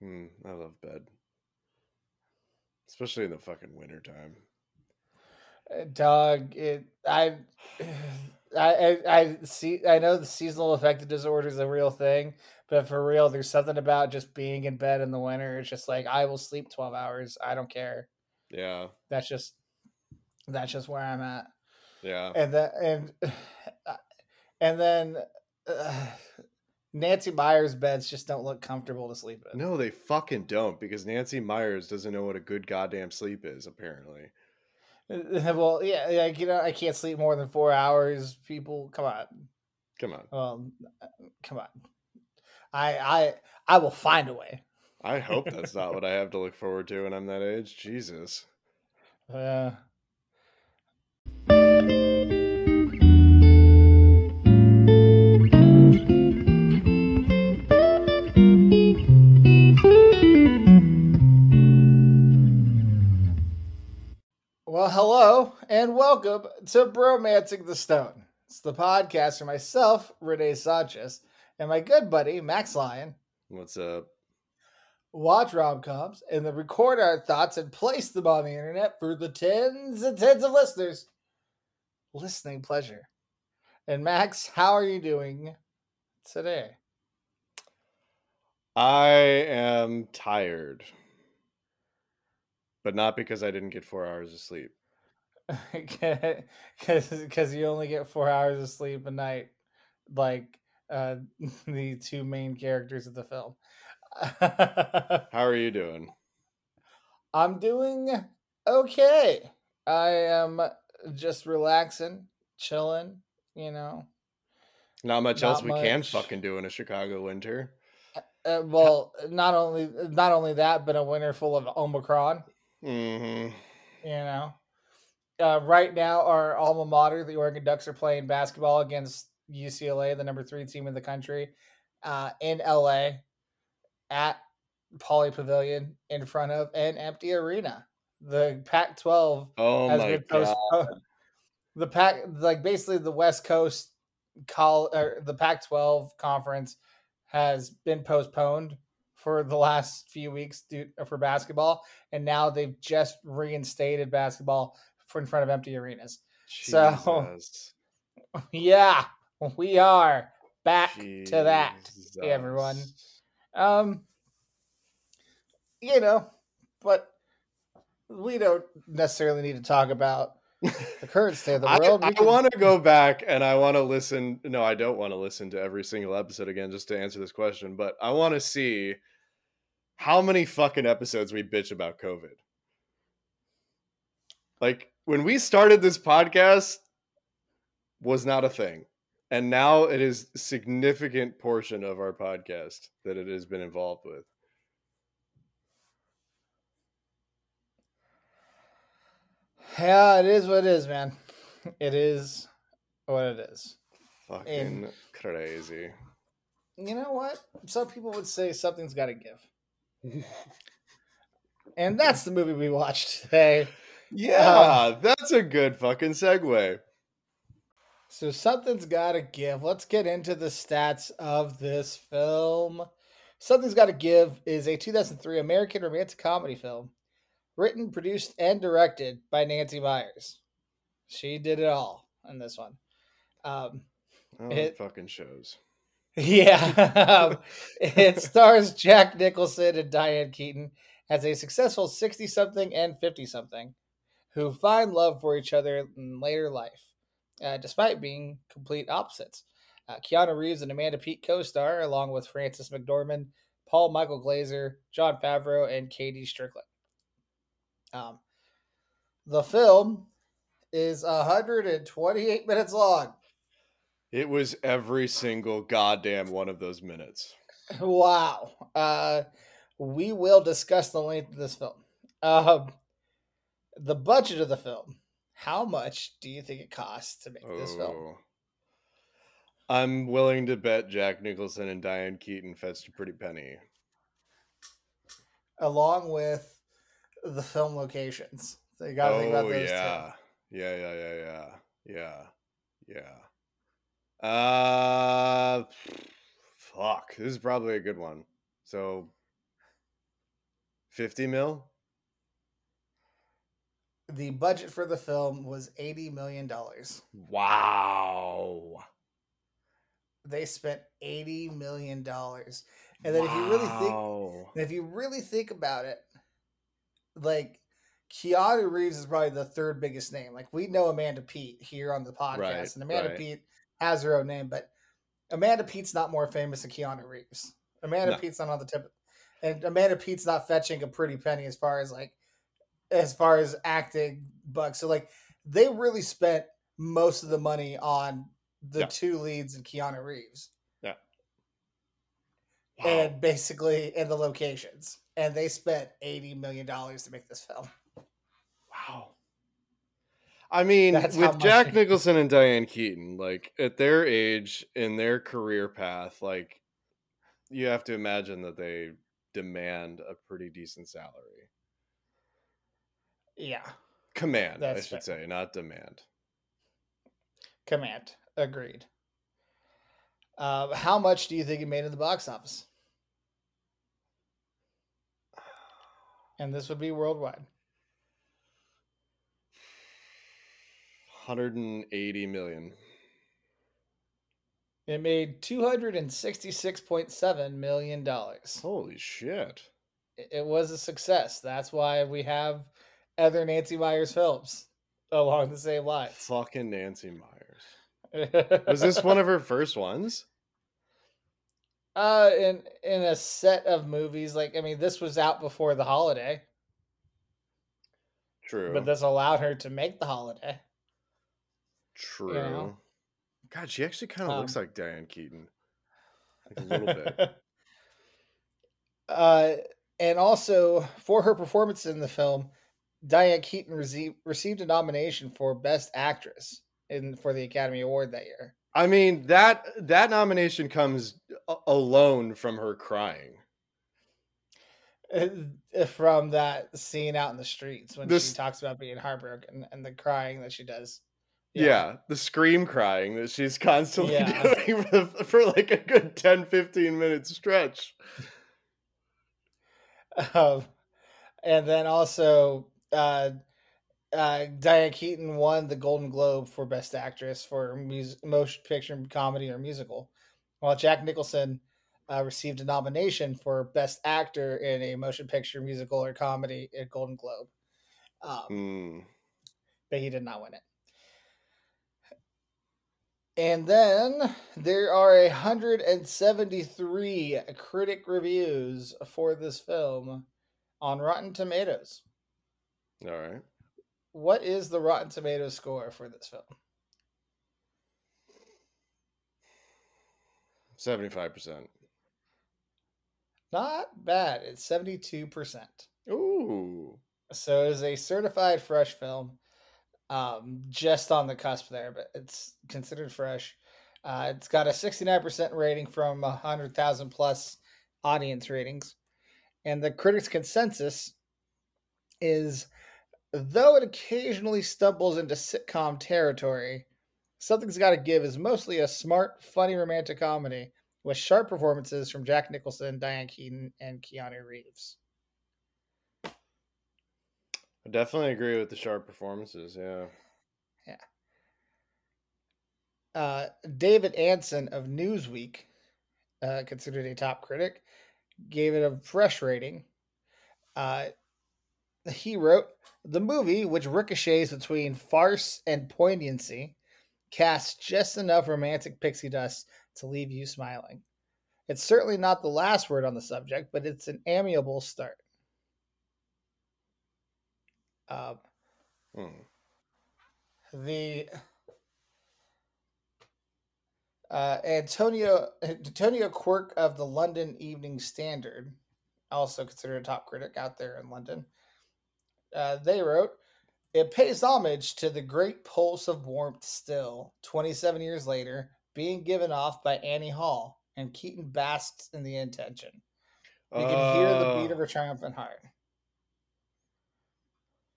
Hmm, I love bed, especially in the fucking wintertime. Uh, Dog, it I I I see I know the seasonal affective disorder is a real thing, but for real, there's something about just being in bed in the winter. It's just like I will sleep twelve hours. I don't care. Yeah, That's just that's just where I'm at. yeah. And then and and then uh, Nancy Meyers beds just don't look comfortable to sleep in. No, they fucking don't because Nancy Meyers doesn't know what a good goddamn sleep is. Apparently, Well, yeah, like you know, I can't sleep more than four hours. People, come on. come on. Well, come on. I I I will find a way. I hope that's not what I have to look forward to when I'm that age. Jesus. Uh, well, hello and welcome to Bromancing the Stone. It's the podcast for myself, Renee Sanchez, and my good buddy Max Lyon. What's up? watch rom coms, and then record our thoughts and place them on the internet for the tens and tens of listeners. Listening pleasure. And Max, how are you doing today? I am tired, but not because I didn't get four hours of sleep. Because you only get four hours of sleep a night, like uh, the two main characters of the film. How are you doing? I'm doing okay. I am just relaxing, chilling, you know. Not much Not else we can fucking do in a Chicago winter. Uh, well, not only not only that, but a winter full of Omicron. Hmm You know, uh, right now our alma mater, the Oregon Ducks, are playing basketball against UCLA, the number three team in the country, uh, in LA, at Pauley Pavilion, in front of an empty arena. The Pac-12 Oh has been postponed. The Pac, like basically the West Coast, call or the Pac-12 conference has been postponed for the last few weeks due, for basketball, and now they've just reinstated basketball for in front of empty arenas. So- Yeah, we are back to that, everyone. Um, you know, but we don't necessarily need to talk about the current state of the world. We I can- want to go back and I want to listen. No, I don't want to listen to every single episode again just to answer this question, but I want to see how many fucking episodes we bitch about COVID. Like when we started this podcast was not a thing. And now it is a significant portion of our podcast that it has been involved with. Yeah, it is what it is, man. It is what it is. Fucking crazy. You know what? Some people would say something's got to give. And that's the movie we watched today. Yeah, that's a good fucking segue. So something's got to give. Let's get into the stats of this film. Something's got to give is a 2003 American romantic comedy film, written, produced, and directed by Nancy Meyers. She did it all in this one. Um, Oh, It- it fucking shows. Yeah, it stars Jack Nicholson and Diane Keaton as a successful 60 something and 50 something who find love for each other in later life, uh, despite being complete opposites. Uh, Keanu Reeves and Amanda Peet co star, along with Frances McDormand, Paul Michael Glaser, Jon Favreau, and KaDee Strickland. Um, the film is 128 minutes long. It was every single goddamn one of those minutes. Wow. Uh, we will discuss the length of this film. Um, the budget of the film. How much do you think it costs to make this film? Oh. I'm willing to bet Jack Nicholson and Diane Keaton fetched a pretty penny. Along with the film locations. So you gotta think about oh those yeah. yeah, yeah, yeah, yeah, yeah, yeah. Uh, fuck. This is probably a good one. So, 50 mil? The budget for the film was $80 million. Wow. They spent $80 million. And then if you really think if you really think about it, like Keanu Reeves is probably the third biggest name. Like we know Amanda Peet here on the podcast, Right, and Amanda right. Peet has her own name, but Amanda Peet's not more famous than Keanu Reeves. Amanda No. Peet's not on the tip, and Amanda Peet's not fetching a pretty penny as far as like as far as acting bucks. So like they really spent most of the money on the Yeah. two leads and Keanu Reeves Wow. and basically and the locations. And they spent eighty million dollars to make this film. I mean, That's with Jack they- Nicholson and Diane Keaton, like at their age in their career path, like you have to imagine that they demand a pretty decent salary. Yeah, Command, I should fair. say, not demand. command agreed. Uh, how much do you think it made in the box office? And this would be worldwide. 180 million. It made two hundred and sixty-six point seven million dollars. Holy shit. It was a success. That's why we have other Nancy Meyers films along the same lines. Fucking Nancy Meyers. Was this one of her first ones? Uh, in in a set of movies, like I mean, this was out before the holiday, True. but this allowed her to make the holiday. True. know? God, she actually kind of looks Um, like Diane Keaton. Like a little bit. uh, and also for her performance in the film, Diane Keaton received received a nomination for Best Actress in for the Academy Award that year. I mean that that nomination comes alone from her crying. Uh, From that scene out in the streets when This- she talks about being heartbroken and the crying that she does. Yeah. the scream crying that she's constantly Yeah. doing for, for like a good 10 15 minute stretch. Um, and then also, uh, uh, Diane Keaton won the Golden Globe for Best Actress for mus- motion picture, comedy, or musical, while Jack Nicholson uh, received a nomination for Best Actor in a motion picture, musical, or comedy at Golden Globe. Um, Mm. but he did not win it. And then there are 173 critic reviews for this film on Rotten Tomatoes. All right. What is the Rotten Tomatoes score for this film? 75%. Not bad. It's 72%. Ooh. So it is a certified fresh film. Um, just on the cusp there, but it's considered fresh. Uh, it's got a 69% rating from 100,000 plus audience ratings. And the critics' consensus is though it occasionally stumbles into sitcom territory, Something's Gotta Give is mostly a smart, funny romantic comedy with sharp performances from Jack Nicholson, Diane Keaton, and Keanu Reeves. I definitely agree with the sharp performances. Yeah. uh, David Ansen of Newsweek, uh, considered a top critic, gave it a fresh rating. Uh, he wrote the movie, which ricochets between farce and poignancy, casts just enough romantic pixie dust to leave you smiling. It's certainly not the last word on the subject, but it's an amiable start. Uh, Hmm. the uh, Antonia Antonia Quirk of the London Evening Standard, also considered a top critic out there in London. Uh, they wrote, "It pays homage to the great pulse of warmth still, 27 years later, being given off by Annie Hall, and Keaton basks in the intention. You can hear the beat of her triumphant heart."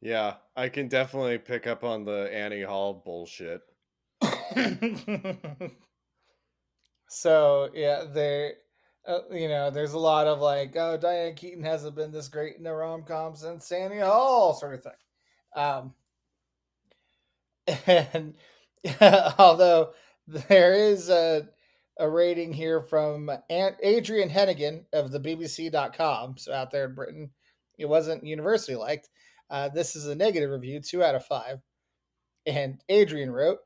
Yeah, I can definitely pick up on the Annie Hall bullshit. so yeah, they uh, you know, there's a lot of like, oh, Diane Keaton hasn't been this great in a rom com since Annie Hall, sort of thing. Um, and although there is a, a rating here from Aunt Adrian Hennigan of the BBC.com, so out there in Britain, it wasn't universally liked. Uh, this is a negative review, two out of five. And Adrian wrote,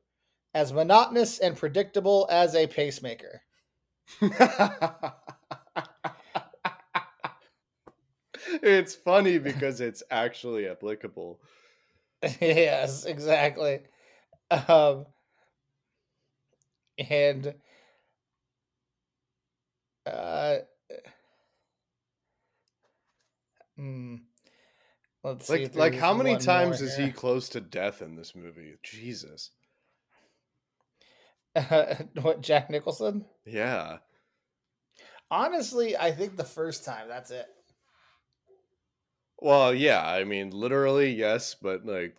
as monotonous and predictable as a pacemaker. it's funny because it's actually applicable. yes, exactly. Um, and uh, mm, let's like, like how many times is he close to death in this movie? Jesus. Uh, what Jack Nicholson? Yeah. Honestly, I think the first time. That's it. Well, yeah. I mean, literally, yes, but like,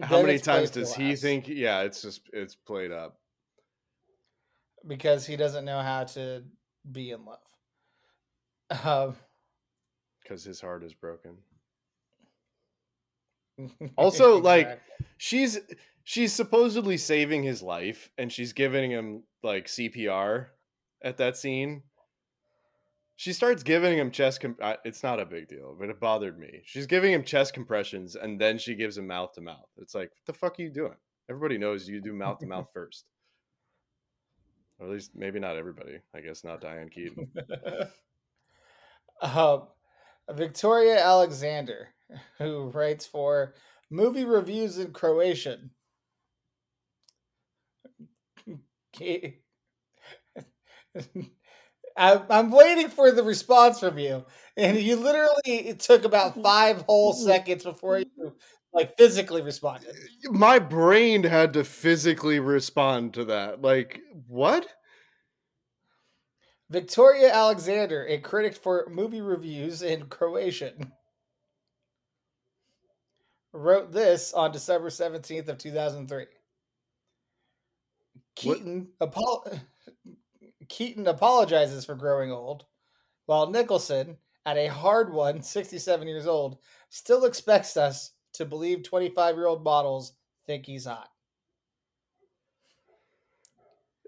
how many times does he think? Yeah, it's just it's played up because he doesn't know how to be in love. Um, because his heart is broken. Also, exactly. like she's she's supposedly saving his life, and she's giving him like CPR at that scene. She starts giving him chest. Comp- it's not a big deal, but it bothered me. She's giving him chest compressions, and then she gives him mouth to mouth. It's like, what the fuck are you doing? Everybody knows you do mouth to mouth first. Or at least maybe not everybody. I guess not Diane Keaton. um, Victoria Alexander, who writes for movie reviews in Croatian. I'm waiting for the response from you, and you literally it took about five whole seconds before you like physically responded. My brain had to physically respond to that. Like, what? Victoria Alexander, a critic for movie reviews in Croatian, wrote this on December 17th of 2003. Keaton apo- Keaton apologizes for growing old, while Nicholson, at a hard one, 67 years old, still expects us to believe 25 year old models think he's hot.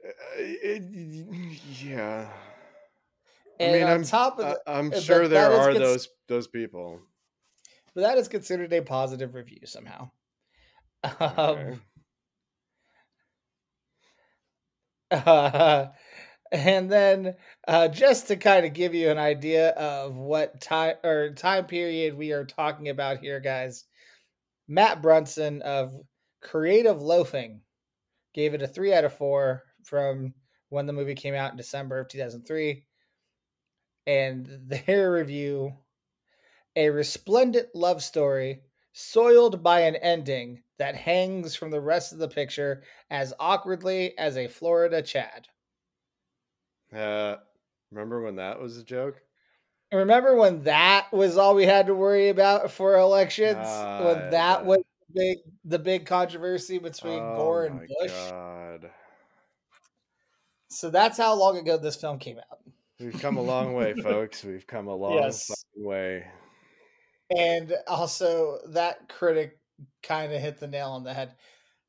Uh, yeah. And I mean, on I'm, top of the, I'm sure there are cons- those those people. But that is considered a positive review somehow. Okay. Um, uh, and then uh, just to kind of give you an idea of what time or time period we are talking about here, guys, Matt Brunson of Creative Loafing gave it a three out of four from when the movie came out in December of 2003. And their review a resplendent love story soiled by an ending that hangs from the rest of the picture as awkwardly as a Florida Chad. Uh, remember when that was a joke? Remember when that was all we had to worry about for elections? Uh, when that was the big the big controversy between oh Gore and Bush. God. So that's how long ago this film came out. We've come a long way, folks. We've come a long yes. way. And also, that critic kind of hit the nail on the head.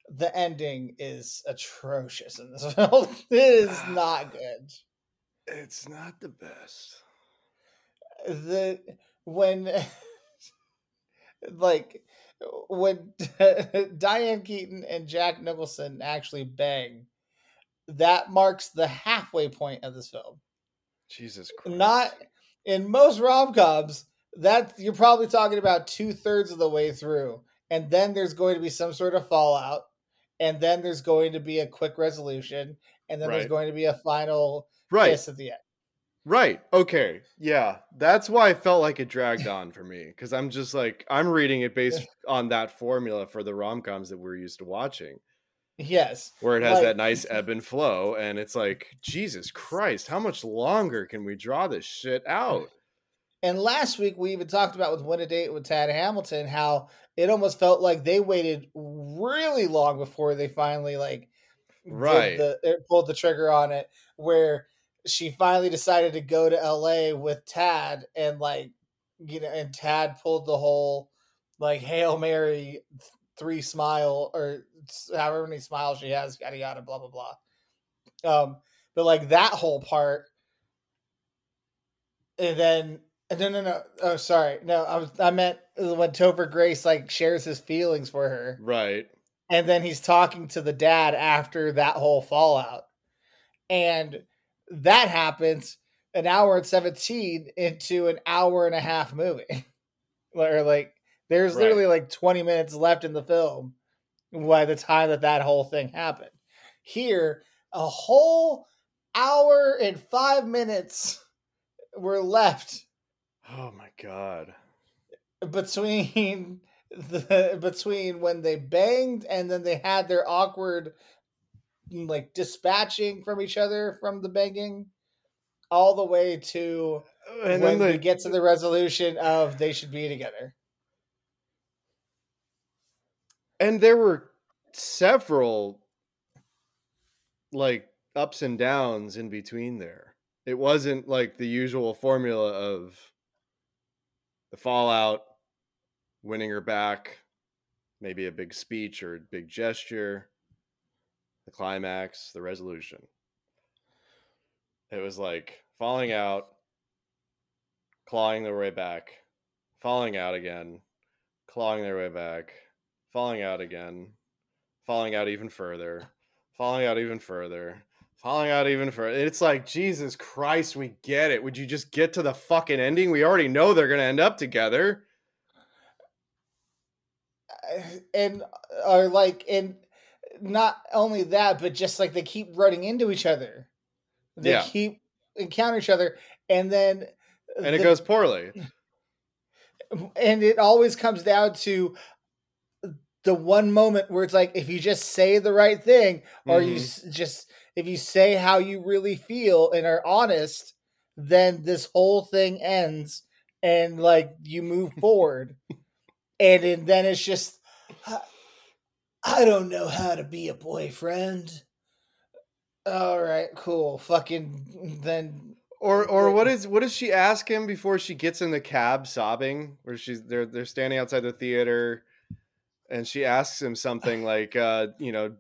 The ending is atrocious in this film. it is ah, not good. It's not the best the when like when Diane Keaton and Jack Nicholson actually bang, that marks the halfway point of this film. Jesus Christ. Not in most rom coms, that you're probably talking about two thirds of the way through, and then there's going to be some sort of fallout, and then there's going to be a quick resolution, and then right. there's going to be a final right. kiss at the end. Right. Okay. Yeah. That's why I felt like it dragged on for me because I'm just like I'm reading it based on that formula for the rom coms that we're used to watching. Yes. Where it has like, that nice ebb and flow, and it's like Jesus Christ, how much longer can we draw this shit out? And last week we even talked about with Win a Date with Tad Hamilton how it almost felt like they waited really long before they finally like right the, pulled the trigger on it. Where she finally decided to go to LA with Tad and like you know and Tad pulled the whole like Hail Mary three smile or however many smiles she has, yada yada, blah blah blah. Um, but like that whole part, and then Uh, no no no oh sorry no I was I meant when Topher Grace like shares his feelings for her, right? And then he's talking to the dad after that whole fallout, and that happens an hour and 17 into an hour and a half movie. or like there's right. literally like 20 minutes left in the film by the time that that whole thing happened. Here, a whole hour and 5 minutes were left. Oh my god. Between the between when they banged and then they had their awkward like dispatching from each other from the banging all the way to and when they get to the resolution of they should be together. And there were several like ups and downs in between there. It wasn't like the usual formula of the fallout, winning her back, maybe a big speech or a big gesture, the climax, the resolution. It was like falling out, clawing their way back, falling out again, clawing their way back, falling out again, falling out even further, falling out even further, falling out even further. It's like, Jesus Christ, we get it. Would you just get to the fucking ending? We already know they're going to end up together. And are like, and not only that, but just like they keep running into each other. They yeah. keep encounter each other, and then and the, it goes poorly. And it always comes down to the one moment where it's like if you just say the right thing, or mm-hmm. you just if you say how you really feel and are honest, then this whole thing ends, and like you move forward, and, and then it's just. I don't know how to be a boyfriend. All right, cool. Fucking then. Or or what is what does she ask him before she gets in the cab sobbing? Where she's they're they're standing outside the theater, and she asks him something like, uh, you know,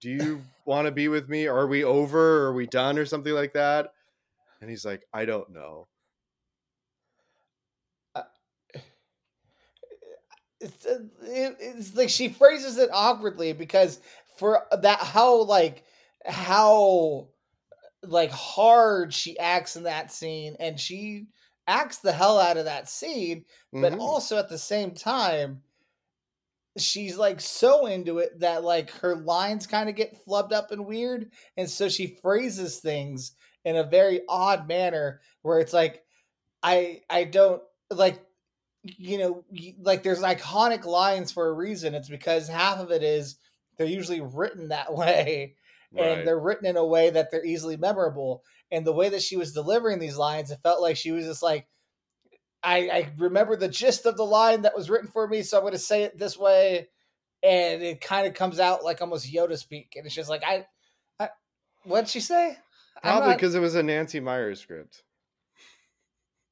do you want to be with me? Are we over? Are we done? Or something like that. And he's like, I don't know. Uh, it's, uh, it's like she phrases it awkwardly because for that how like how like hard she acts in that scene and she acts the hell out of that scene but mm-hmm. also at the same time she's like so into it that like her lines kind of get flubbed up and weird and so she phrases things in a very odd manner where it's like i i don't like you know like there's iconic lines for a reason it's because half of it is they're usually written that way right. and they're written in a way that they're easily memorable. And the way that she was delivering these lines, it felt like she was just like, I, I remember the gist of the line that was written for me, so I'm going to say it this way, and it kind of comes out like almost Yoda speak, and it's just like I, I what'd she say? Probably because not... it was a Nancy Meyers script.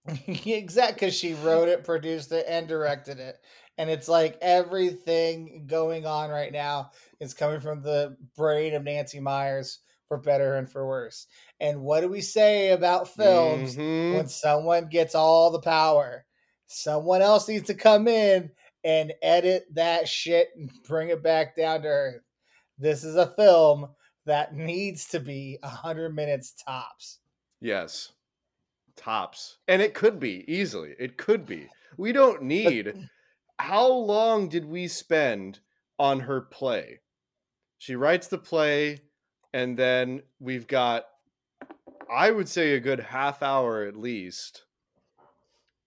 exactly, because she wrote it, produced it, and directed it and it's like everything going on right now is coming from the brain of Nancy Meyers for better and for worse. And what do we say about films mm-hmm. when someone gets all the power? Someone else needs to come in and edit that shit and bring it back down to earth. This is a film that needs to be 100 minutes tops. Yes. Tops. And it could be easily. It could be. We don't need how long did we spend on her play? She writes the play, and then we've got, I would say, a good half hour at least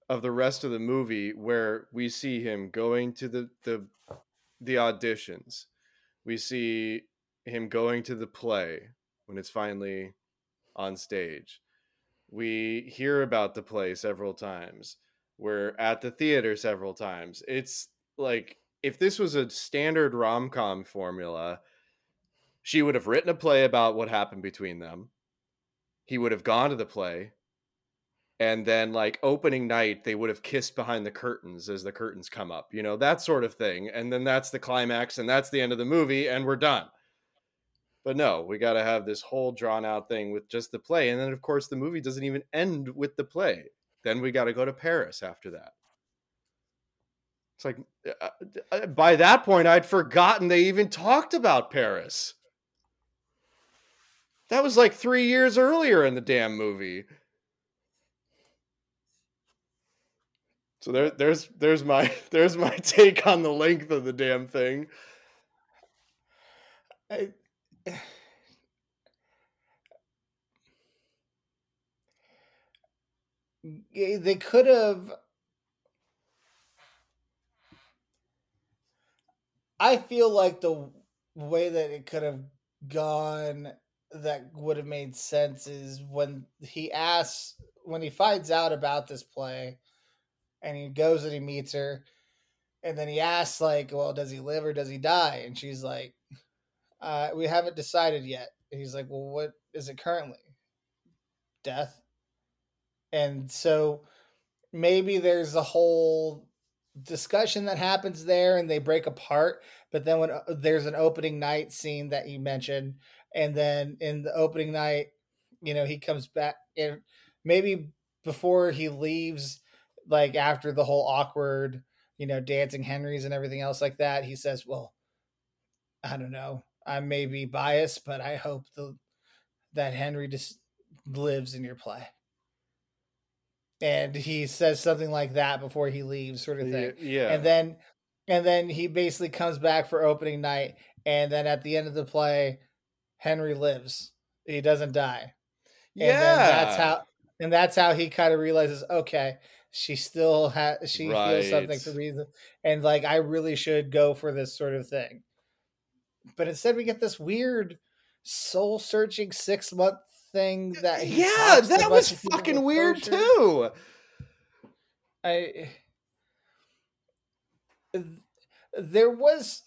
of the rest of the movie where we see him going to the the, the auditions. We see him going to the play when it's finally on stage. We hear about the play several times we're at the theater several times. It's like if this was a standard rom com formula, she would have written a play about what happened between them. he would have gone to the play. And then like opening night they would have kissed behind the curtains as the curtains come up you know that sort of thing. And then that's the climax and that's the end of the movie and we're done. But no we got to have this whole drawn out thing with just the play. And then of course the movie doesn't even end with the play. Then we got to go to paris after that. It's like uh, uh, by that point i'd forgotten they even talked about paris that was like three years earlier in the damn movie So there, there's there's my there's my take on the length of the damn thing. I, they could have. I feel like the way that it could have gone that would have made sense is when he asks when he finds out about this play and he goes and he meets her and then he asks like well does he live or does he die? And she's like uh, we haven't decided yet. And he's like well what is it currently? Death. And so maybe there's a whole discussion that happens there and they break apart but then when uh, there's an opening night scene that you mentioned and then in the opening night you know he comes back and maybe before he leaves like after the whole awkward, you know, dancing Henrys and everything else like that, he says, "Well, I don't know. I may be biased, but I hope the that Henry just lives in your play." And he says something like that before he leaves, sort of thing. Yeah. And then, and then he basically comes back for opening night, and then at the end of the play, Henry lives. He doesn't die. And yeah. that's how and that's how he kind of realizes, okay, she still has she right. feels something for me and like i really should go for this sort of thing but instead we get this weird soul searching six month thing that yeah that was fucking weird too i there was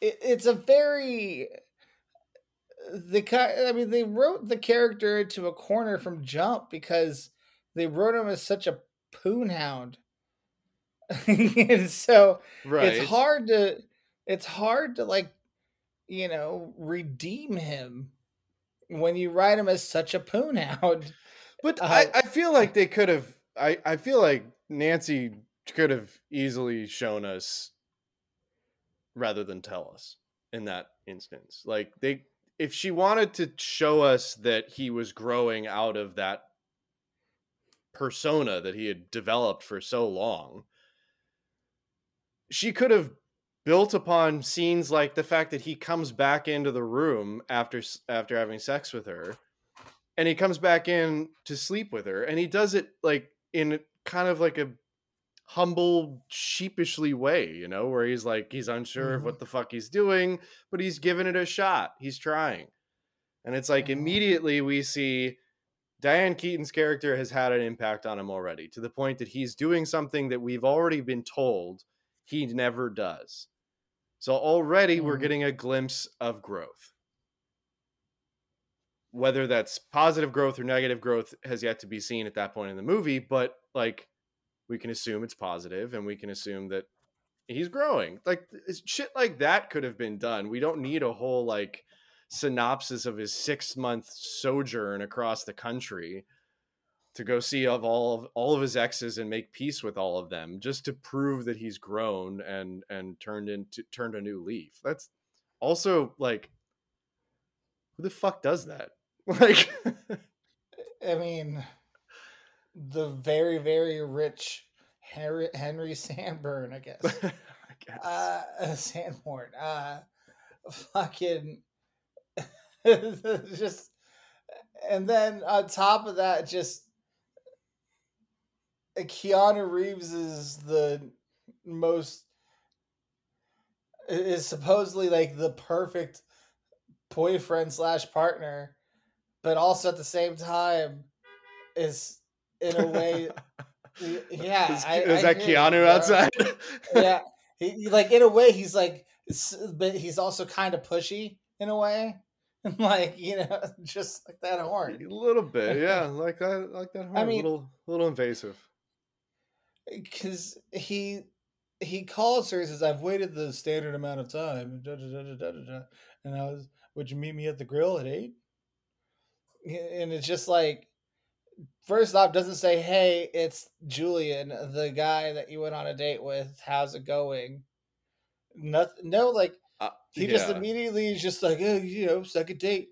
it, it's a very the i mean they wrote the character into a corner from jump because they wrote him as such a poon hound. and so right. it's hard to it's hard to like you know redeem him when you write him as such a poon hound. But uh, I, I feel like they could have I, I feel like Nancy could have easily shown us rather than tell us in that instance. Like they if she wanted to show us that he was growing out of that persona that he had developed for so long. She could have built upon scenes like the fact that he comes back into the room after after having sex with her and he comes back in to sleep with her and he does it like in kind of like a humble sheepishly way you know where he's like he's unsure mm-hmm. of what the fuck he's doing but he's giving it a shot he's trying and it's like mm-hmm. immediately we see Diane Keaton's character has had an impact on him already to the point that he's doing something that we've already been told he never does. So already mm. we're getting a glimpse of growth. Whether that's positive growth or negative growth has yet to be seen at that point in the movie, but like we can assume it's positive and we can assume that he's growing. Like shit like that could have been done. We don't need a whole like synopsis of his six month sojourn across the country to go see of all of all of his exes and make peace with all of them just to prove that he's grown and and turned into turned a new leaf that's also like who the fuck does that like i mean the very very rich henry henry Sandburn, i guess i guess uh Sanborn. uh fucking just and then on top of that, just Keanu Reeves is the most is supposedly like the perfect boyfriend slash partner, but also at the same time is in a way. yeah, is, I, is I that Keanu it, outside? yeah, he, like in a way, he's like, but he's also kind of pushy in a way like you know, just like that horn. A little bit, yeah, like that, like that horn. I mean, a little, a little invasive. Eh, because he he calls her and says, "I've waited the standard amount of time," da, da, da, and I was, "Would you meet me at the grill at 8? And it's just like, first off, doesn't say, "Hey, it's Julian, the guy that you went on a date with. How's it going?" Nothing. No, like uh, he yeah. just immediately is just like, oh, you know, second date.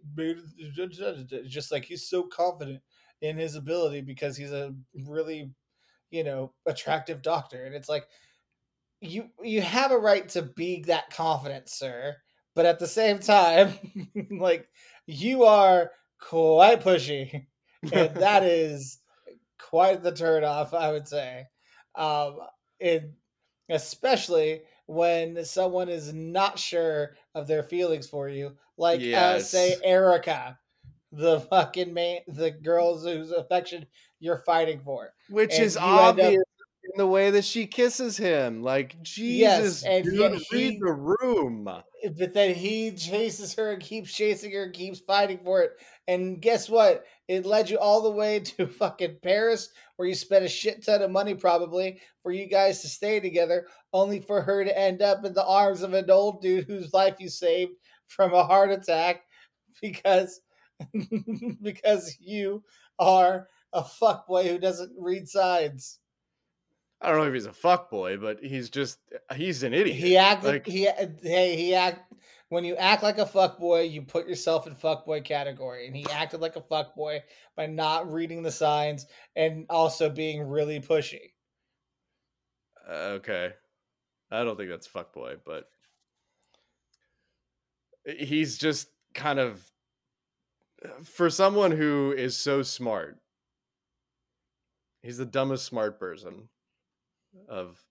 Just like he's so confident in his ability because he's a really, you know, attractive doctor, and it's like you you have a right to be that confident, sir. But at the same time, like you are quite pushy, and that is quite the turn off, I would say. Um, and especially when someone is not sure of their feelings for you, like uh, yes. uh, say Erica, the fucking man, the girls whose affection you're fighting for, which and is obvious in the way that she kisses him. Like Jesus, yes, and dude, he, read the room. But then he chases her and keeps chasing her and keeps fighting for it. And guess what? It led you all the way to fucking Paris, where you spent a shit ton of money probably for you guys to stay together, only for her to end up in the arms of an old dude whose life you saved from a heart attack because because you are a fuckboy who doesn't read signs. I don't know if he's a fuck boy, but he's just he's an idiot. He acted like, he hey he act when you act like a fuck boy, you put yourself in fuck boy category, and he acted like a fuck boy by not reading the signs and also being really pushy. Uh, okay, I don't think that's fuck boy, but he's just kind of for someone who is so smart. He's the dumbest smart person of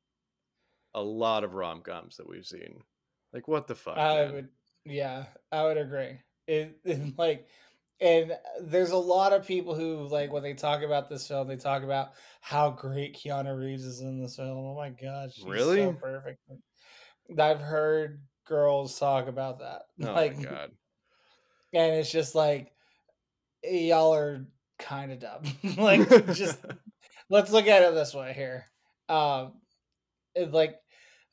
a lot of rom coms that we've seen. Like, what the fuck? I man? would, yeah, I would agree. It, it, like, and there's a lot of people who like when they talk about this film, they talk about how great Keanu Reeves is in this film. Oh my god, she's really so perfect. I've heard girls talk about that. Oh like, my god, and it's just like y'all are kind of dumb. like, just let's look at it this way here. Um, it, like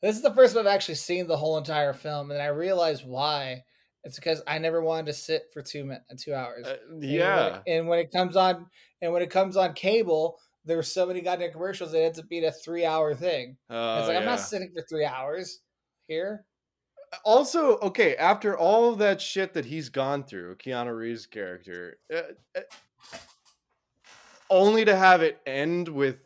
this is the first time I've actually seen the whole entire film, and I realized why. It's because I never wanted to sit for two minutes, two hours. Uh, yeah. And when, it, and when, it, comes on, and when it comes on cable, there's so many goddamn commercials. It ends up being a three-hour thing. Oh, it's like yeah. I'm not sitting for three hours here. Also, okay, after all of that shit that he's gone through, Keanu Reeves' character, uh, uh, only to have it end with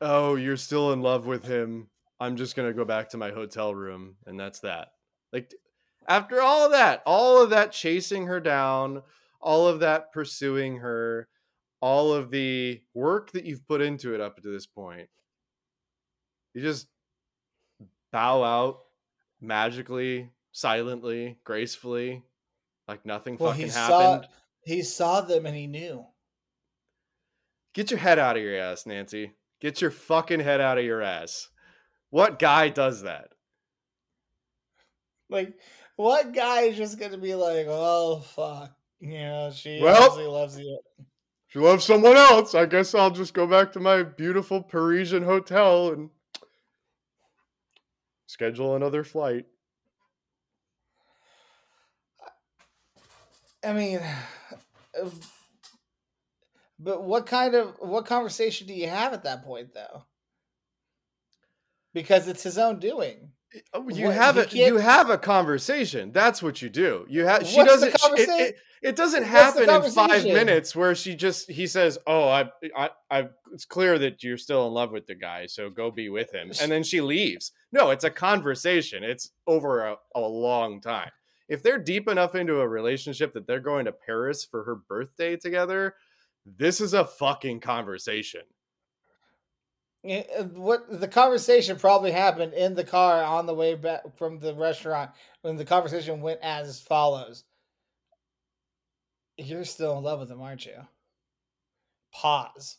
oh, you're still in love with him. I'm just going to go back to my hotel room. And that's that. Like, after all of that, all of that chasing her down, all of that pursuing her, all of the work that you've put into it up to this point, you just bow out magically, silently, gracefully, like nothing well, fucking he happened. Saw, he saw them and he knew. Get your head out of your ass, Nancy. Get your fucking head out of your ass. What guy does that? Like, what guy is just gonna be like, oh fuck, you know, she well, loves you. She loves someone else. I guess I'll just go back to my beautiful Parisian hotel and schedule another flight. I mean, but what kind of what conversation do you have at that point though? Because it's his own doing. Eh, oh, you what, have a you have a conversation. That's what you do. You have she doesn't it, it, it, doesn't happen in five minutes where she just he says, "Oh, I, I, I, it's clear that you're still in love with the guy, so go be with him," and then she leaves. No, it's a conversation. It's over a, a long time. If they're deep enough into a relationship that they're going to Paris for her birthday together, this is a fucking conversation. Uh, what the conversation probably happened in the car on the way back from the restaurant when the conversation went as follows. You're still in love with him, aren't you? Pause.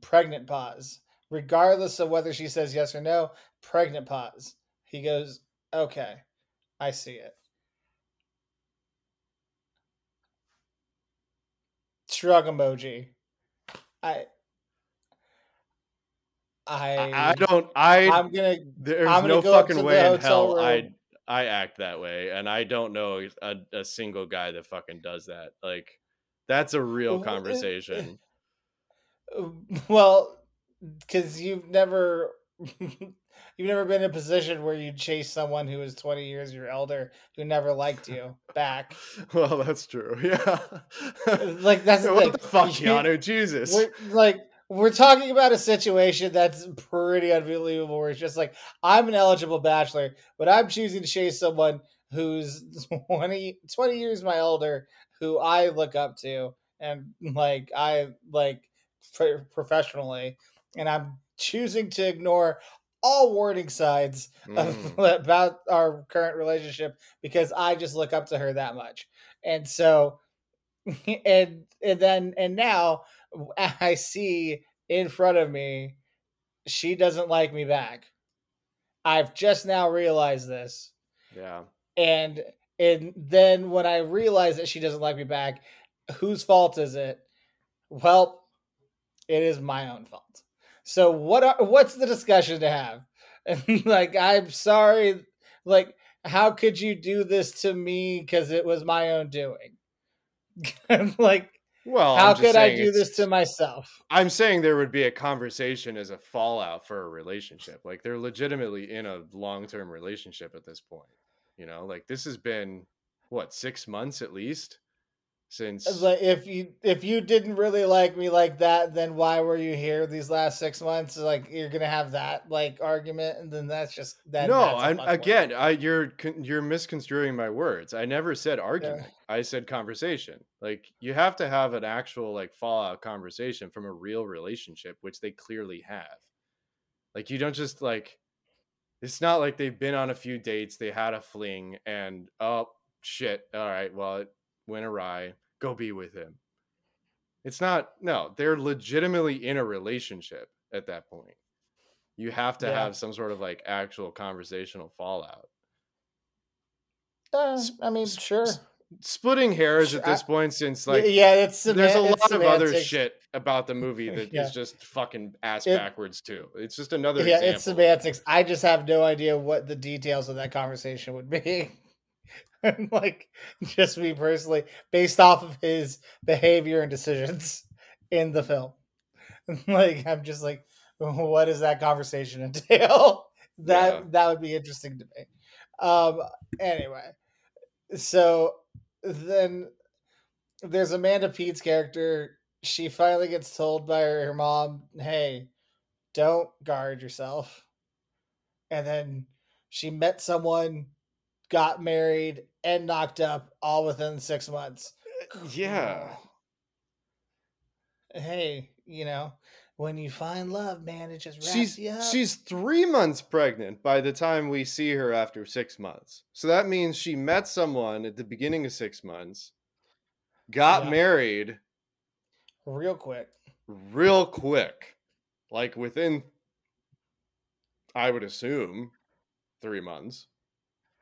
Pregnant pause. Regardless of whether she says yes or no, pregnant pause. He goes, Okay, I see it. Shrug emoji. I I, I don't. I. I'm gonna. There's I'm gonna no go fucking way in hell room. I I act that way, and I don't know a, a single guy that fucking does that. Like, that's a real uh, conversation. Well, because you've never you've never been in a position where you chase someone who is 20 years your elder who never liked you back. well, that's true. Yeah. Like that's the what thing. the fuck, You- Keanu? Jesus. We're like we're talking about a situation that's pretty unbelievable. Where it's just like I'm an eligible bachelor, but I'm choosing to chase someone who's 20, 20 years my elder, who I look up to, and like I like pro- professionally, and I'm choosing to ignore all warning signs of, Mm. about our current relationship because I just look up to her that much, and so and and then and now I see in front of me she doesn't like me back. I've just now realized this. Yeah. And and then when I realize that she doesn't like me back, whose fault is it? Well, it is my own fault. So what are what's the discussion to have? And like I'm sorry, like how could you do this to me because it was my own doing? like Well, how could I do this to myself? I'm saying there would be a conversation as a fallout for a relationship. Like they're legitimately in a long term relationship at this point. You know, like this has been what six months at least since. Like if you if you didn't really like me like that, then why were you here these last six months? Like you're gonna have that like argument, and then that's just that. no, that's a I'm fuck boy. again. I you're you're misconstruing my words. I never said argument. I said conversation. Like you have to have an actual like fallout conversation from a real relationship, which they clearly have. Like you don't just like. It's not like they've been on a few dates, they had a fling, and oh shit, all right, well it went awry. Go be with him. It's not. No, they're legitimately in a relationship at that point. You have to Yeah. have some sort of like actual conversational fallout. Uh, I mean, sp- sure. Splitting hairs at Sure, I- this point, since like yeah, it's there's a lot of other shit about the movie that is Yeah. just fucking ass It- backwards too. It's just another. Yeah, example it's semantics. I just have no idea what the details of that conversation would be. like, just me personally, based off of his behavior and decisions in the film. like, I'm just like, what does that conversation entail? that Yeah. that would be interesting to me. Um. Anyway, so then there's Amanda Peet's character. She finally gets told by her, her mom, "Hey, don't guard yourself." And then she met someone, got married, and knocked up all within six months. Uh, yeah. Hey, you know, when you find love, man, it just wraps She's you up. she's three months pregnant by the time we see her after six months. So that means she met someone at the beginning of six months, got Yeah. married real quick. real quick, like within, I would assume, three months.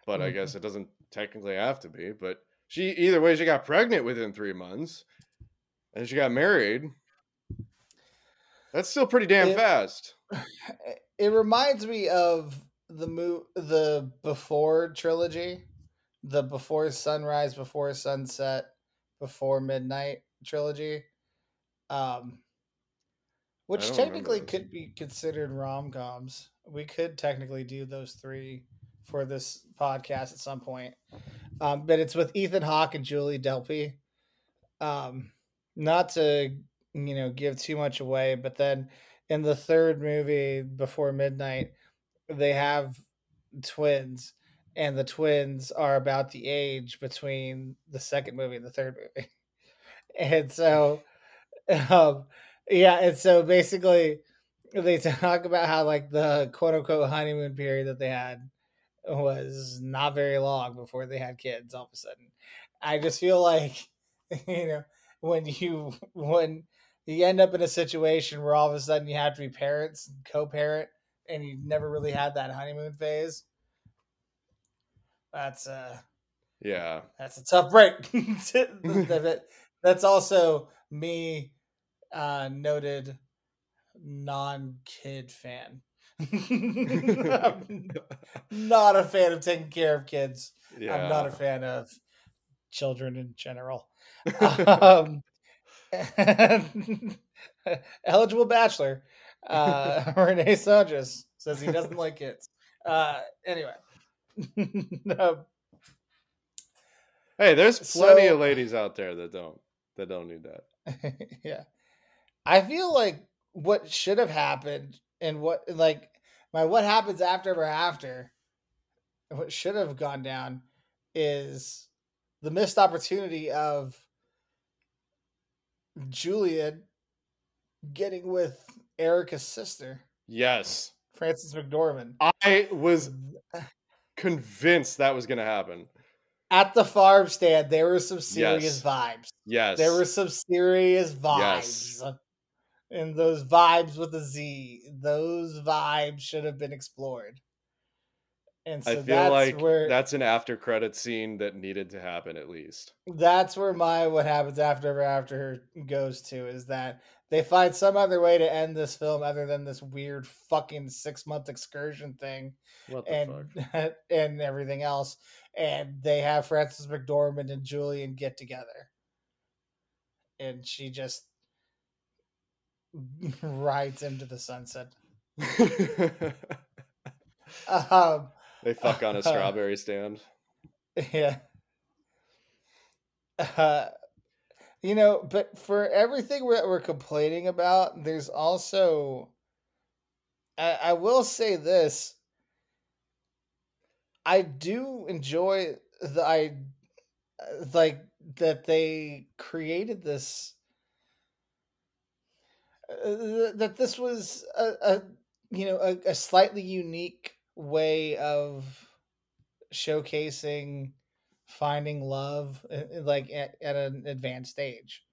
But I Mhm. guess it doesn't technically have to be. But she either way, she got pregnant within three months, and she got married. That's still pretty damn It- fast. It reminds me of the mo- the before trilogy, the before sunrise, before sunset, before midnight trilogy, um, which technically could be considered rom coms. We could technically do those three for this podcast at some point, um, but it's with Ethan Hawke and Julie Delpy. Um, not to you know give too much away, but then in the third movie before midnight they have twins and the twins are about the age between the second movie and the third movie and so um yeah and so basically they talk about how like the quote unquote honeymoon period that they had was not very long before they had kids all of a sudden i just feel like you know when you when you end up in a situation where all of a sudden you have to be parents and co-parent and you never really had that honeymoon phase that's uh Yeah. that's a tough break that's also me, uh, noted non-kid fan. not a fan of taking care of kids. Yeah. I'm not a fan of children in general. um, eligible bachelor, uh, Renee Sanchez says he doesn't like kids. Uh, anyway, no. Hey, there's plenty so, of ladies out there that don't that don't need that. yeah, I feel like what should have happened and what like my what happens after ever after what should have gone down is the missed opportunity of Julian getting with Erica's sister. Yes. Frances McDormand. I was convinced that was going to happen. At the farm stand, there were some serious yes. vibes. Yes. There were some serious vibes. Yes. And those vibes with a Z, those vibes should have been explored. And so I feel like where, that's an after credit scene that needed to happen at least. That's where my what happens after after goes to is that they find some other way to end this film other than this weird fucking six month excursion thing and and everything else. And they have Frances McDormand and Julian get together. And she just rides into the sunset. um, they fuck on a strawberry stand. Yeah. Uh, you know, but for everything that we're complaining about, there's also. I, I will say this. I do enjoy the I like that they created this uh, that this was a, a you know a, a slightly unique way of showcasing finding love uh, uh, like at, at an advanced age.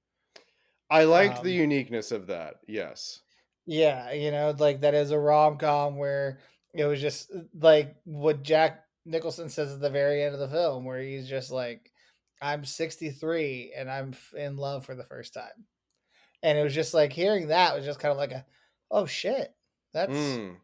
I liked um, the uniqueness of that yes. Yeah you know like that is a rom-com where it was just like what jack nicholson says at the very end of the film where he's just like i'm 63 and i'm in love for the first time and it was just like hearing that was just kind of like a oh shit that's mm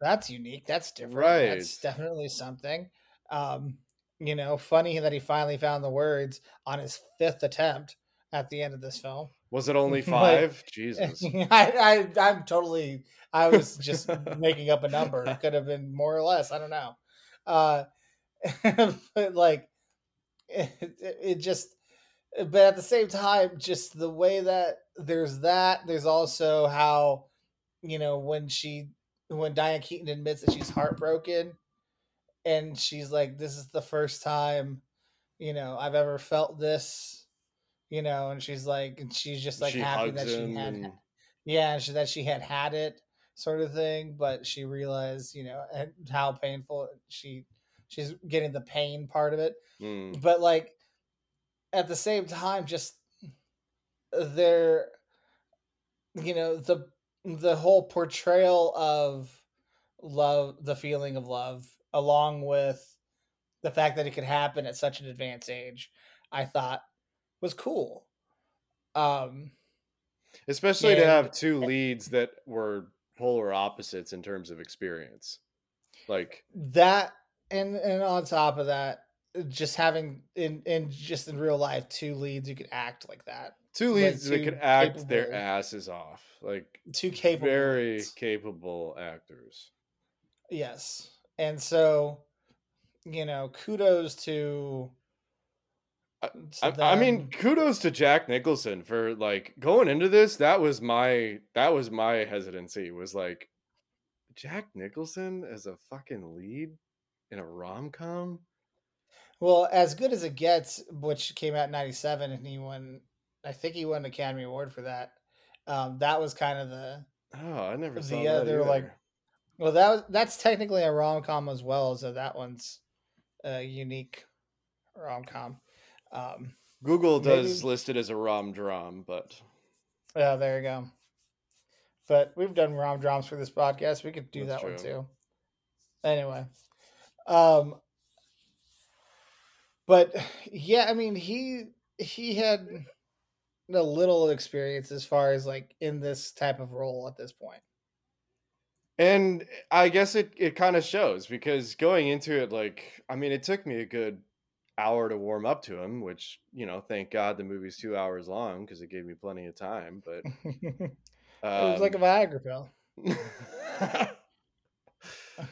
that's unique. That's different. Right. That's definitely something. Um, you know, funny that he finally found the words on his fifth attempt at the end of this film. Was it only five? like, Jesus. I, I I'm totally I was just making up a number. It could have been more or less. I don't know. Uh but like it, it, it just but at the same time, just the way that there's that, there's also how, you know, when she when Diane Keaton admits that she's heartbroken and she's like, This is the first time, you know, I've ever felt this, you know, and she's like and she's just like she happy that she had and... yeah, she, that she had had it sort of thing, but she realized, you know, how painful she she's getting the pain part of it. Mm. But like at the same time, just there you know, the the whole portrayal of love, the feeling of love, along with the fact that it could happen at such an advanced age, I thought was cool. Um, especially and, to have two leads that were polar opposites in terms of experience, like that, and and on top of that, just having in in just in real life two leads you could act like that two leads like that could act capable, their asses off like two capable very leads. capable actors yes and so you know kudos to I, I, mean kudos to jack nicholson for like going into this that was my that was my hesitancy was like jack nicholson as a fucking lead in a rom-com well, as good as it gets, which came out in '97, and he won. I think he won an Academy Award for that. Um, that was kind of the. Oh, I never the other like. Well, that was that's technically a rom com as well, so that one's a unique rom com. Um, Google does maybe... list it as a rom dram, but. Yeah, there you go. But we've done rom drams for this podcast. We could do that's that true. one too. Anyway, um, but yeah, I mean he he had a little experience as far as like in this type of role at this point. And I guess it, it kind of shows because going into it, like, I mean, it took me a good hour to warm up to him, which, you know, thank God the movie's two hours long because it gave me plenty of time. But it was like a um Viagra pill.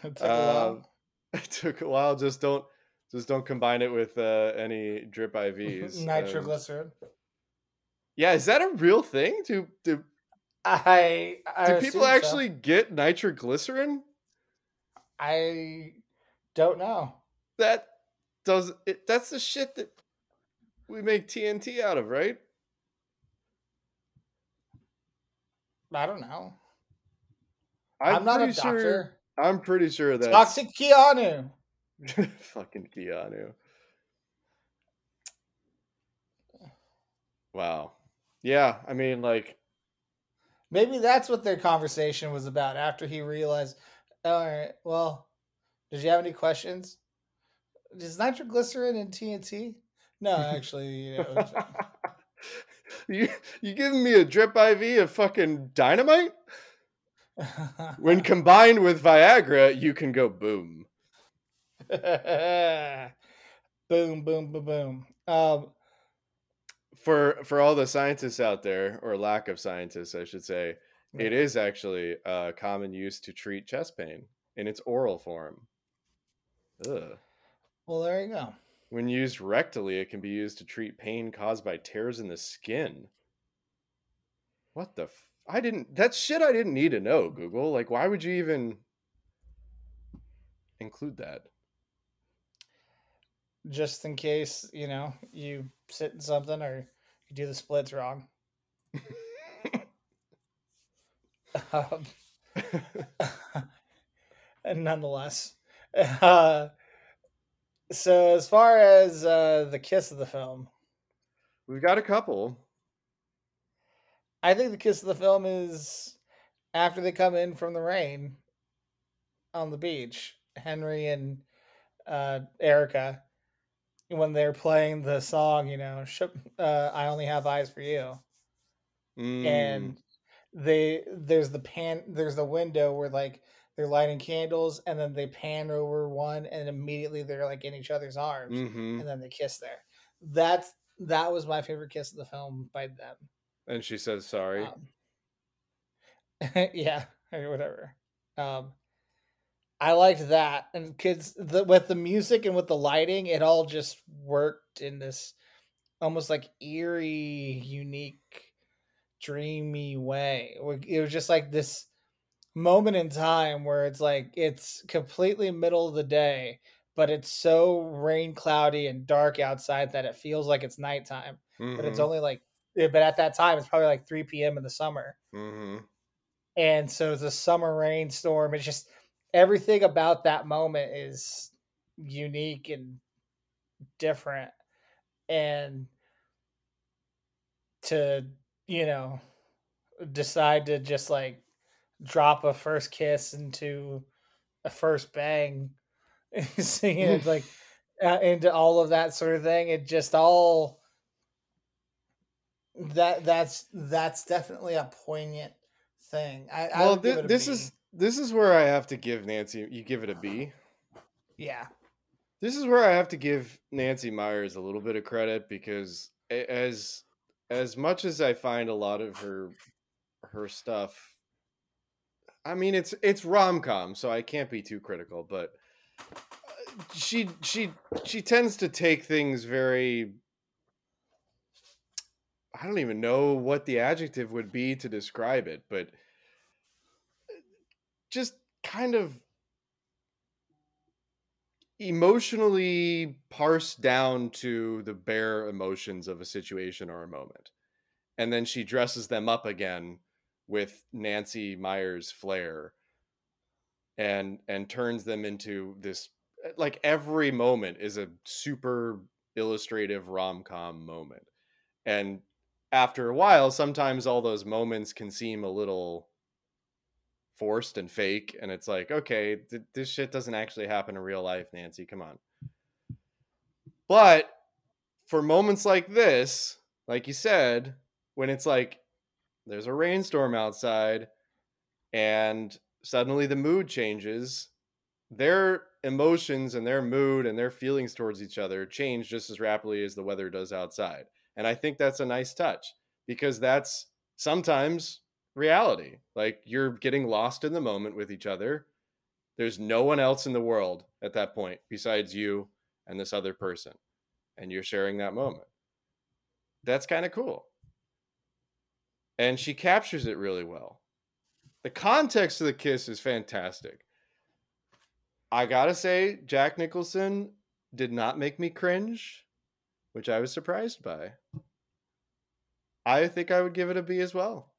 it took a while. Um, it took a while. Just don't, just don't combine it with uh, any drip IVs. Nitroglycerin. Um, yeah, is that a real thing? Do do I, I do people actually so. get nitroglycerin? I don't know. That does it. That's the shit that we make TNT out of, right? I don't know. I'm, I'm not a doctor. Sure, I'm pretty sure that toxic Keanu. Fucking Keanu. Wow. Yeah, I mean, like maybe that's what their conversation was about after he realized. All right, well, did you have any questions? Is nitroglycerin in TNT? No, actually, you know. you you giving me a drip IV of fucking dynamite? when combined with Viagra, you can go boom. boom, boom, boom, boom. Um, for for all the scientists out there, or lack of scientists, I should say, yeah. it is actually uh, common use to treat chest pain in its oral form. Ugh. Well, there you go. When used rectally, it can be used to treat pain caused by tears in the skin. What the? F- I didn't. That's shit I didn't need to know. Google. Like, why would you even include that? Just in case you know you sit in something or you do the splits wrong. um, and nonetheless, uh, so as far as uh, the kiss of the film, we've got a couple. I think the kiss of the film is after they come in from the rain on the beach. Henry and uh, Erica when they're playing the song, you know, uh, "I Only Have Eyes for You," mm. and they there's the pan there's the window where like they're lighting candles and then they pan over one and immediately they're like in each other's arms mm-hmm. and then they kiss there. That's that was my favorite kiss of the film by them. And she says sorry. Um, yeah, or whatever. Um, I liked that, and kids the, with the music and with the lighting, it all just worked in this almost like eerie, unique, dreamy way. It was just like this moment in time where it's like it's completely middle of the day, but it's so rain cloudy and dark outside that it feels like it's nighttime. Mm-hmm. But it's mm-hmm. only like, eh, but at that time it's probably like 3 p.m. in the summer. Mm-hmm. And so it's a summer rainstorm. It's just everything about that moment is unique and different. And to you know decide to just like drop a first kiss into a first bang seeing it like uh, into all of that sort of thing it just all that that's that's definitely a poignant thing. I, well I th- this is this is where I have to give Nancy. You give it a B. Yeah. This is where I have to give Nancy Meyers a little bit of credit because as as much as I find a lot of her her stuff, I mean it's it's rom com, so I can't be too critical, but uh, she she she tends to take things very I don't even know what the adjective would be to describe it, but just kind of emotionally parsed down to the bare emotions of a situation or a moment. And then she dresses them up again with Nancy Meyers flair and and turns them into this like every moment is a super illustrative rom-com moment. And after a while sometimes all those moments can seem a little forced and fake and it's like okay th- this shit doesn't actually happen in real life nancy come on. But for moments like this like you said when it's like there's a rainstorm outside and suddenly the mood changes their emotions and their mood and their feelings towards each other change just as rapidly as the weather does outside. And i think that's a nice touch because that's sometimes reality like you're getting lost in the moment with each other there's no one else in the world at that point besides you and this other person and you're sharing that moment that's kind of cool and she captures it really well the context of the kiss is fantastic. I gotta say, Jack Nicholson did not make me cringe, which I was surprised by. I think I would give it a B as well.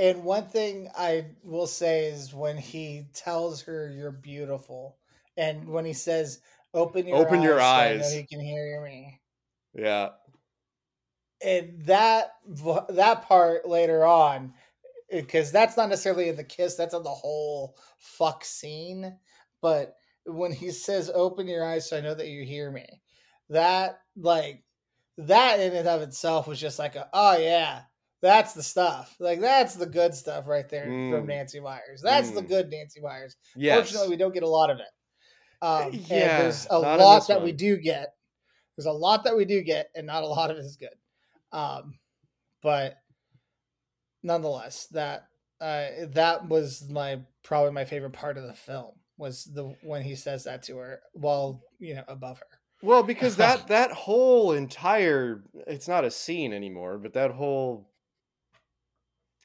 And one thing I will say is when he tells her you're beautiful, and when he says, "Open your open eyes your so I eyes," know he can hear me. Yeah, and that that part later on eh, because that's not necessarily in the kiss that's on the whole fuck scene but when he says open your eyes so i know that you hear me that like that in and of itself was just like a, oh yeah that's the stuff like that's the good stuff right there mm. from nancy meyers that's mm. the good nancy meyers yes. fortunately we don't get a lot of it um, yeah, there's a lot that one. we do get there's a lot that we do get and not a lot of it is good um, but nonetheless, that uh, that was my probably my favorite part of the film was the when he says that to her while you know above her. Well, because that that whole entire it's not a scene anymore, but that whole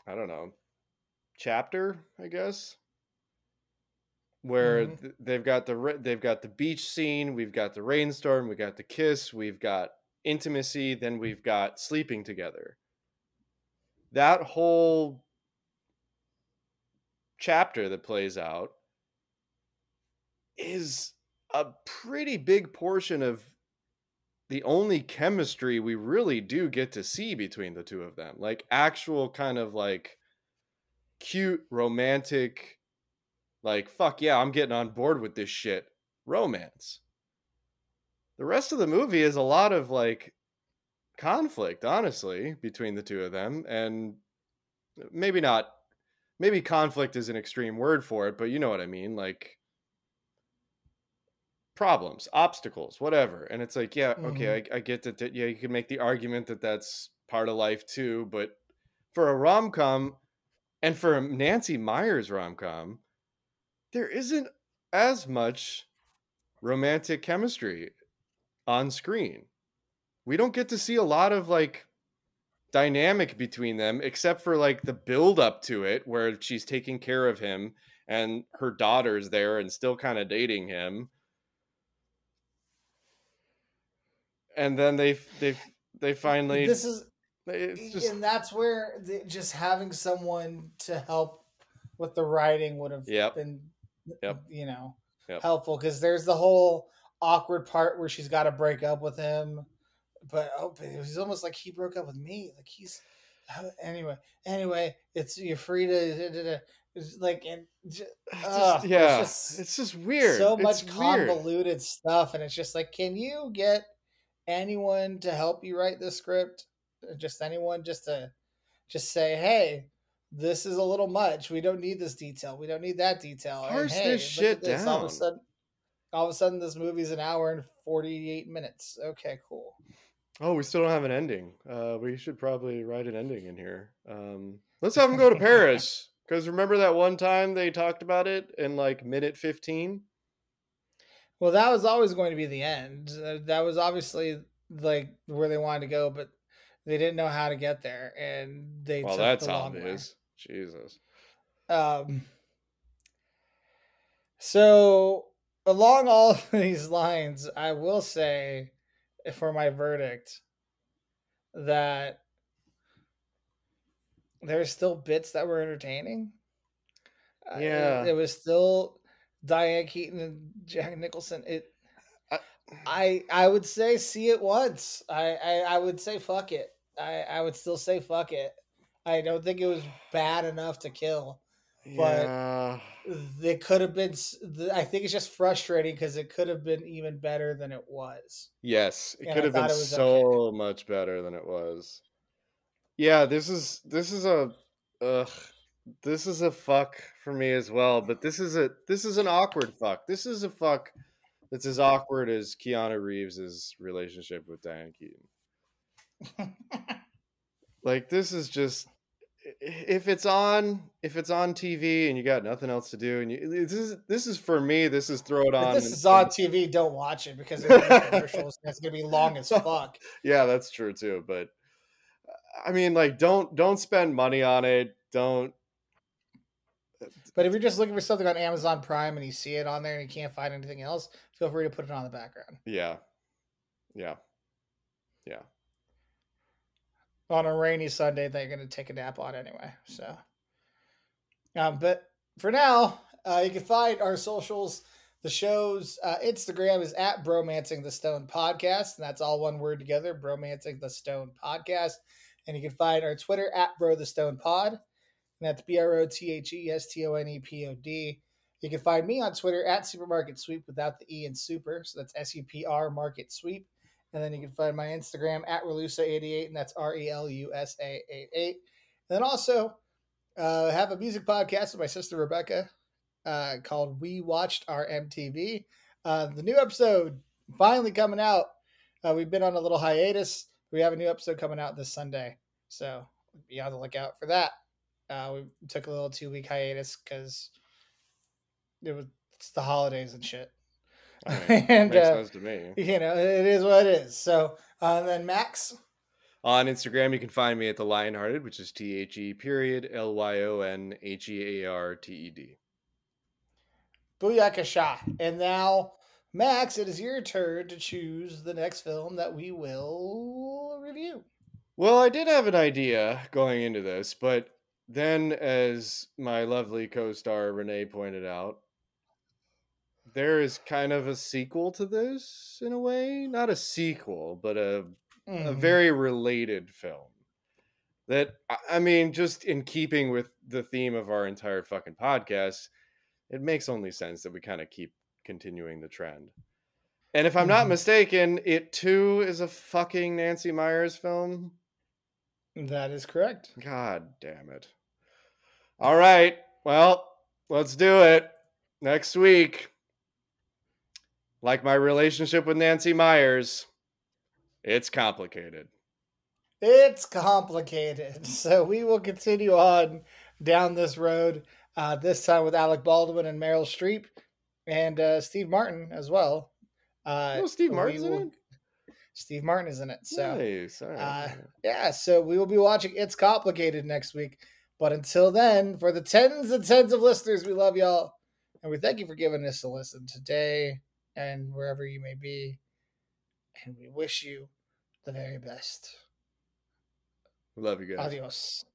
I don't know chapter, I guess, where mm-hmm. they've got the they've got the beach scene, we've got the rainstorm, we got the kiss, we've got intimacy, then we've got sleeping together that whole chapter that plays out is a pretty big portion of the only chemistry we really do get to see between the two of them like actual kind of like cute romantic like fuck yeah i'm getting on board with this shit romance the rest of the movie is a lot of like conflict, honestly, between the two of them. And maybe not, maybe conflict is an extreme word for it, but you know what I mean? Like problems, obstacles, whatever. And it's like, yeah, mm-hmm. okay, I, I get that, that. Yeah, you can make the argument that that's part of life too. But for a rom com and for a Nancy Meyers rom com, there isn't as much romantic chemistry on screen we don't get to see a lot of like dynamic between them except for like the build up to it where she's taking care of him and her daughter's there and still kind of dating him and then they they they finally this is just, and that's where the, just having someone to help with the writing would have yep. been yep. you know yep. helpful because there's the whole awkward part where she's got to break up with him but oh, it was almost like he broke up with me. Like he's anyway. Anyway, it's you're free to. It's like and just, uh, yeah, it's just, it's just, weird. So it's much convoluted weird. stuff, and it's just like, can you get anyone to help you write the script? Just anyone, just to just say, hey, this is a little much. We don't need this detail. We don't need that detail. Parse hey, this shit this. down. All of a sudden, all of a sudden, this movie's an hour and forty-eight minutes. Okay, cool. Oh, we still don't have an ending. Uh, we should probably write an ending in here. Um, let's have them go to Paris. Because remember that one time they talked about it in like minute 15? Well, that was always going to be the end. Uh, that was obviously like where they wanted to go, but they didn't know how to get there. And they well, that's the obvious. Way. Jesus. Um, so, along all these lines, I will say for my verdict that there's still bits that were entertaining. Yeah, it, it, was still Diane Keaton and Jack Nicholson. It, I, I, I would say see it once. I, I, I would say fuck it. I, I would still say fuck it. I don't think it was bad enough to kill. But yeah. It could have been. I think it's just frustrating because it could have been even better than it was. Yes, it and could have been so okay. much better than it was. Yeah, this is this is a ugh, this is a fuck for me as well. But this is a this is an awkward fuck. This is a fuck that's as awkward as Keanu Reeves's relationship with Diane Keaton. like this is just if it's on if it's on TV and you got nothing else to do and you this is this is for me this is throw it on. If this is on TV. Don't watch it because it's commercials. Gonna be long as fuck. yeah, that's true too. But I mean, like, don't don't spend money on it. Don't. But if you're just looking for something on Amazon Prime and you see it on there and you can't find anything else, feel free to put it on the background. Yeah, yeah, yeah on a rainy Sunday that you're going to take a nap on anyway. So, um, but for now, uh, you can find our socials. The show's uh, Instagram is at Bromancing the Stone Podcast, and that's all one word together, Bromancing the Stone Podcast. And you can find our Twitter at Bro the Stone Pod, and that's B R O T H E S T O N E P O D. You can find me on Twitter at Supermarket Sweep without the E in super, so that's S U P R Market Sweep. And then you can find my Instagram at Relusa88, and that's R E L U S A 88. And then also uh, have a music podcast with my sister Rebecca uh, called We Watched Our MTV. Uh, the new episode finally coming out. Uh, we've been on a little hiatus. We have a new episode coming out this Sunday. So be on the lookout for that. Uh, we took a little two week hiatus because it was it's the holidays and shit. and makes uh, sense to me. You know, it is what it is. So, uh, then Max. On Instagram, you can find me at the Lyonhearted, which is T H E period L Y O N H E A R T E D. Booyakasha. And now, Max, it is your turn to choose the next film that we will review. Well, I did have an idea going into this, but then, as my lovely co star Renee pointed out, there is kind of a sequel to this in a way. Not a sequel, but a mm. a very related film. That I mean, just in keeping with the theme of our entire fucking podcast, it makes only sense that we kind of keep continuing the trend. And if I'm not mm-hmm. mistaken, it too is a fucking Nancy Meyers film. That is correct. God damn it. All right. Well, let's do it. Next week, like my relationship with Nancy Meyers, it's complicated. It's complicated. So we will continue on down this road, uh, this time with Alec Baldwin and Meryl Streep and uh, Steve Martin as well. Uh, oh, Steve Martin's will, in it? Steve Martin is in it. So, nice. uh, yeah, so we will be watching It's Complicated next week. But until then, for the tens and tens of listeners, we love y'all. And we thank you for giving us a listen today and wherever you may be. And we wish you the very best. Love you guys. Adios.